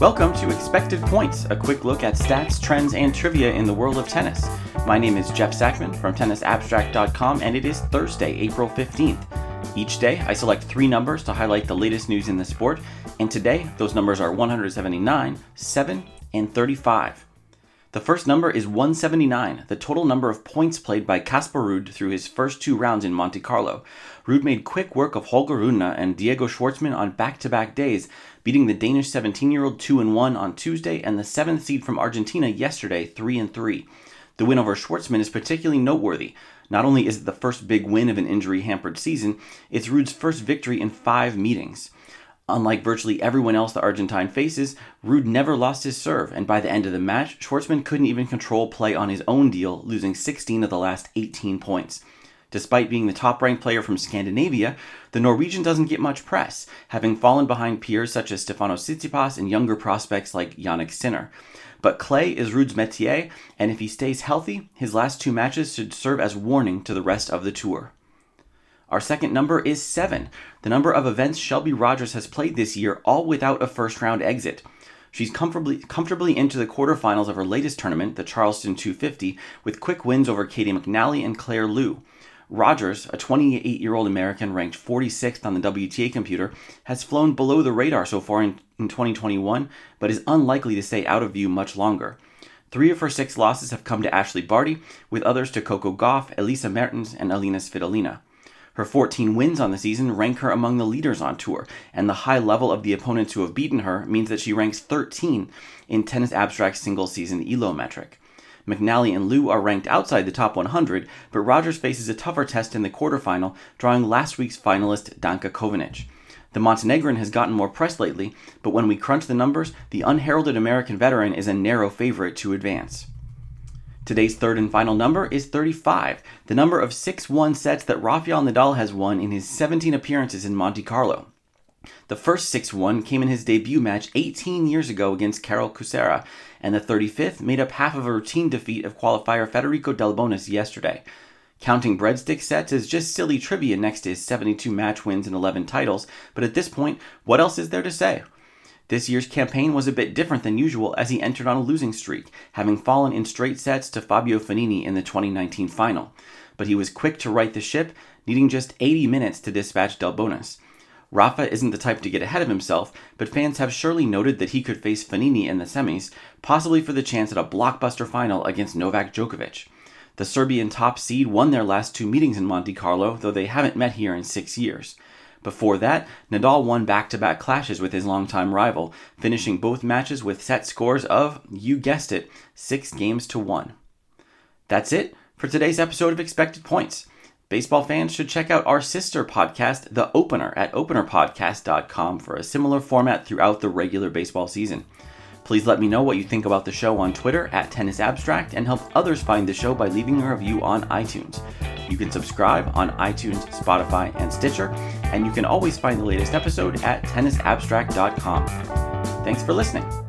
Welcome to Expected Points, a quick look at stats, trends, and trivia in the world of tennis. My name is Jeff Sackmann from tennisabstract.com, and it is Thursday, April 15th. Each day, I select three numbers to highlight the latest news in the sport, and today, those numbers are 179, 7, and 35. The first number is 179, the total number of points played by Casper Ruud through his first two rounds in Monte Carlo. Ruud made quick work of Holger Rune and Diego Schwartzman on back-to-back days, beating the Danish 17-year-old 2 and 1 on Tuesday and the 7th seed from Argentina yesterday 3 and 3. The win over Schwartzman is particularly noteworthy. Not only is it the first big win of an injury-hampered season, it's Ruud's first victory in 5 meetings. Unlike virtually everyone else the Argentine faces, Ruud never lost his serve, and by the end of the match, Schwartzman couldn't even control play on his own deal, losing 16 of the last 18 points. Despite being the top ranked player from Scandinavia, the Norwegian doesn't get much press, having fallen behind peers such as Stefanos Tsitsipas and younger prospects like Jannik Sinner. But clay is Ruud's métier, and if he stays healthy, his last two matches should serve as warning to the rest of the tour. Our second number is 7, the number of events Shelby Rogers has played this year, all without a first round exit. She's comfortably, comfortably into the quarterfinals of her latest tournament, the Charleston 250, with quick wins over Caty McNally and Claire Liu. Rogers, a 28 year old American ranked 46th on the WTA computer, has flown below the radar so far in, in 2021, but is unlikely to stay out of view much longer. Three of her six losses have come to Ashley Barty, with others to Coco Gauff, Elise Mertens, and Elina Svitolina. Her 14 wins on the season rank her among the leaders on tour, and the high level of the opponents who have beaten her means that she ranks 13 in Tennis Abstract single season ELO metric. McNally and Liu are ranked outside the top 100, but Rogers faces a tougher test in the quarterfinal, drawing last week's finalist Danka Kovinic. The Montenegrin has gotten more press lately, but when we crunch the numbers, the unheralded American veteran is a narrow favorite to advance. Today's third and final number is 35, the number of 6 1 sets that Rafael Nadal has won in his 17 appearances in Monte Carlo. The first 6 1 came in his debut match 18 years ago against Karol Kucera, and the 35th made up half of a routine defeat of qualifier Federico Delbonis yesterday. Counting breadstick sets is just silly trivia next to his 72 match wins and 11 titles, but at this point, what else is there to say? This year's campaign was a bit different than usual as he entered on a losing streak, having fallen in straight sets to Fabio Fognini in the 2019 final. But he was quick to right the ship, needing just 80 minutes to dispatch Delbonis. Rafa isn't the type to get ahead of himself, but fans have surely noted that he could face Fognini in the semis, possibly for the chance at a blockbuster final against Novak Djokovic. The Serbian top seed won their last two meetings in Monte Carlo, though they haven't met here in six years. Before that, Nadal won back to back clashes with his longtime rival, finishing both matches with set scores of, you guessed it, 6 games to 1. That's it for today's episode of Expected Points. Baseball fans should check out our sister podcast, The Opener, at openerpodcast.com for a similar format throughout the regular baseball season. Please let me know what you think about the show on Twitter at Tennis Abstract and help others find the show by leaving a review on iTunes. You can subscribe on iTunes, Spotify, and Stitcher, and you can always find the latest episode at tennisabstract.com. Thanks for listening.